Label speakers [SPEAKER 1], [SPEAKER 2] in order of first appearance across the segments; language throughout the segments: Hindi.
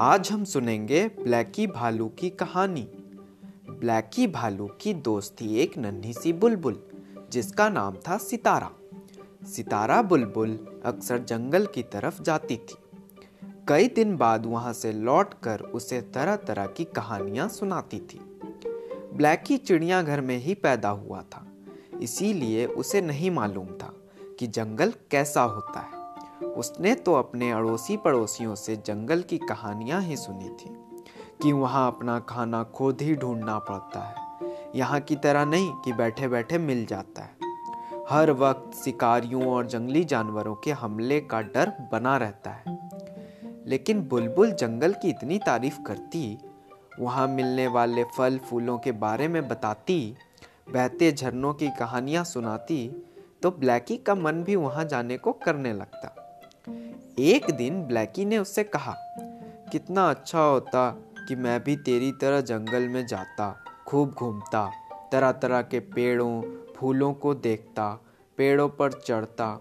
[SPEAKER 1] आज हम सुनेंगे ब्लैकी भालू की कहानी। ब्लैकी भालू की दोस्त एक नन्ही सी बुलबुल, जिसका नाम था सितारा। सितारा बुलबुल अक्सर जंगल की तरफ़ जाती थी। कई दिन बाद वहाँ से लौटकर उसे तरह तरह की कहानियाँ सुनाती थी। ब्लैकी चिड़ियाघर में ही पैदा हुआ था, इसीलिए उसे नहीं मालूम था कि जंगल कैसा होता है। उसने तो अपने अड़ोसी पड़ोसियों से जंगल की कहानियाँ ही सुनी थी कि वहाँ अपना खाना खुद ही ढूंढना पड़ता है। यहाँ की तरह नहीं कि बैठे बैठे मिल जाता है। हर वक्त शिकारियों और जंगली जानवरों के हमले का डर बना रहता है। लेकिन बुलबुल जंगल की इतनी तारीफ़ करती, वहाँ मिलने वाले फल फूलों के बारे में बताती, बहते झरनों की कहानियाँ सुनाती तो ब्लैकी का मन भी वहाँ जाने को करने लगता। एक दिन ब्लैकी ने उससे कहा, कितना अच्छा होता कि मैं भी तेरी तरह जंगल में जाता, खूब घूमता तरह तरह के पेड़ों, फूलों को देखता, पेड़ों पर चढ़ता।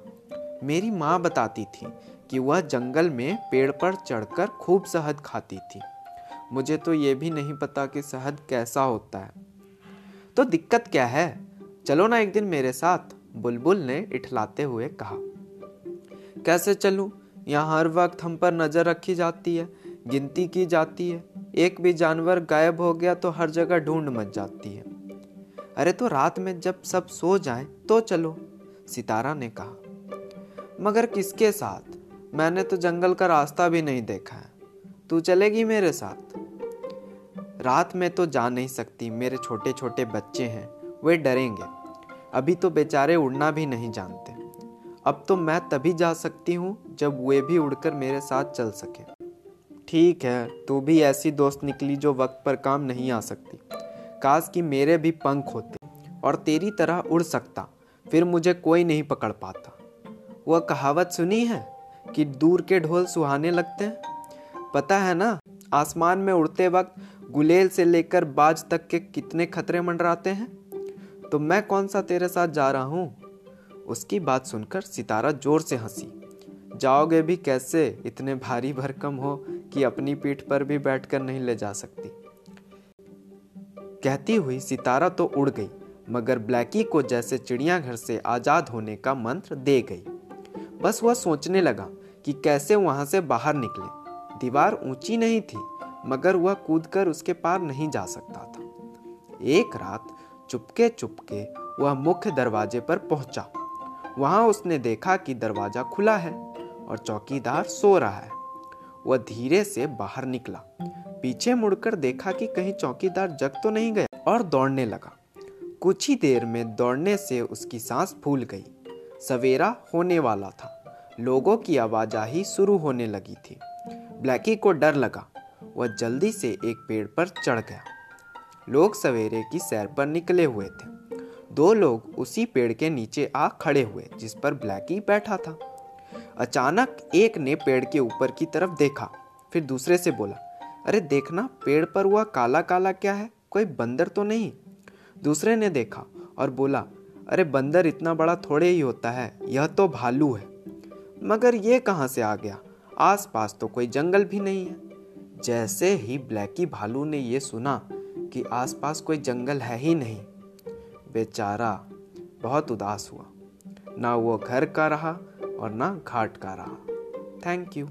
[SPEAKER 1] मेरी माँ बताती थी कि वह जंगल में पेड़ पर चढ़कर खूब शहद खाती थी। मुझे तो ये भी नहीं पता कि शहद कैसा होता है। तो दिक्कत क्या है? चलो ना एक दिन मेरे साथ, बुलबुल ने इठलाते हुए कहा। कैसे चलूँ? यहाँ हर वक्त हम पर नज़र रखी जाती है, गिनती की जाती है। एक भी जानवर गायब हो गया तो हर जगह ढूंढ मच जाती है। अरे तो रात में जब सब सो जाएँ तो चलो, सितारा ने कहा। मगर किसके साथ? मैंने तो जंगल का रास्ता भी नहीं देखा है। तू चलेगी मेरे साथ? रात में तो जा नहीं सकती, मेरे छोटे छोटे बच्चे हैं, वे डरेंगे। अभी तो बेचारे उड़ना भी नहीं जानते। अब तो मैं तभी जा सकती हूँ जब वे भी उड़कर मेरे साथ चल सके। ठीक है, तू भी ऐसी दोस्त निकली जो वक्त पर काम नहीं आ सकती। काश कि मेरे भी पंख होते और तेरी तरह उड़ सकता, फिर मुझे कोई नहीं पकड़ पाता। वह कहावत सुनी है कि दूर के ढोल सुहाने लगते हैं? पता है ना, आसमान में उड़ते वक्त गुलेल से लेकर बाज तक के कितने खतरे मंडराते हैं? तो मैं कौन सा तेरे साथ जा रहा हूँ? उसकी बात सुनकर सितारा ज़ोर से हँसी। जाओगे भी कैसे? इतने भारी भरकम हो कि अपनी पीठ पर भी बैठकर नहीं ले जा सकती। कहती हुई सितारा तो उड़ गई, मगर ब्लैकी को जैसे चिड़ियाघर से आज़ाद होने का मंत्र दे गई। बस वह सोचने लगा कि कैसे वहाँ से बाहर निकले। दीवार ऊँची नहीं थी, मगर वह कूदकर उसके पार नहीं जा सकता था। एक रात चुपके चुपके वह मुख्य दरवाजे पर पहुँचा। वहाँ उसने देखा कि दरवाज़ा खुला है और चौकीदार सो रहा है। वह धीरे से बाहर निकला। पीछे मुड़कर देखा कि कहीं चौकीदार जग तो नहीं गया और दौड़ने लगा। कुछ ही देर में दौड़ने से उसकी सांस फूल गई। सवेरा होने वाला था। लोगों की आवाजाही शुरू होने लगी थी। ब्लैकी को डर लगा। वह जल्दी से एक पेड़ पर चढ़ गया। लोग सवेरे की सैर पर निकले हुए थे। दो लोग उसी पेड़ के नीचे आ खड़े हुए, जिस पर ब्लैकी बैठा था। अचानक एक ने पेड़ के ऊपर की तरफ़ देखा, फिर दूसरे से बोला, अरे देखना, पेड़ पर हुआ काला काला क्या है? कोई बंदर तो नहीं? दूसरे ने देखा और बोला, अरे बंदर इतना बड़ा थोड़े ही होता है, यह तो भालू है। मगर ये कहाँ से आ गया? आसपास तो कोई जंगल भी नहीं है। जैसे ही ब्लैकी भालू ने ये सुना कि आसपास कोई जंगल है ही नहीं बेचारा बहुत उदास हुआ। ना वो घर का रहा और ना घाट का रहा। Thank you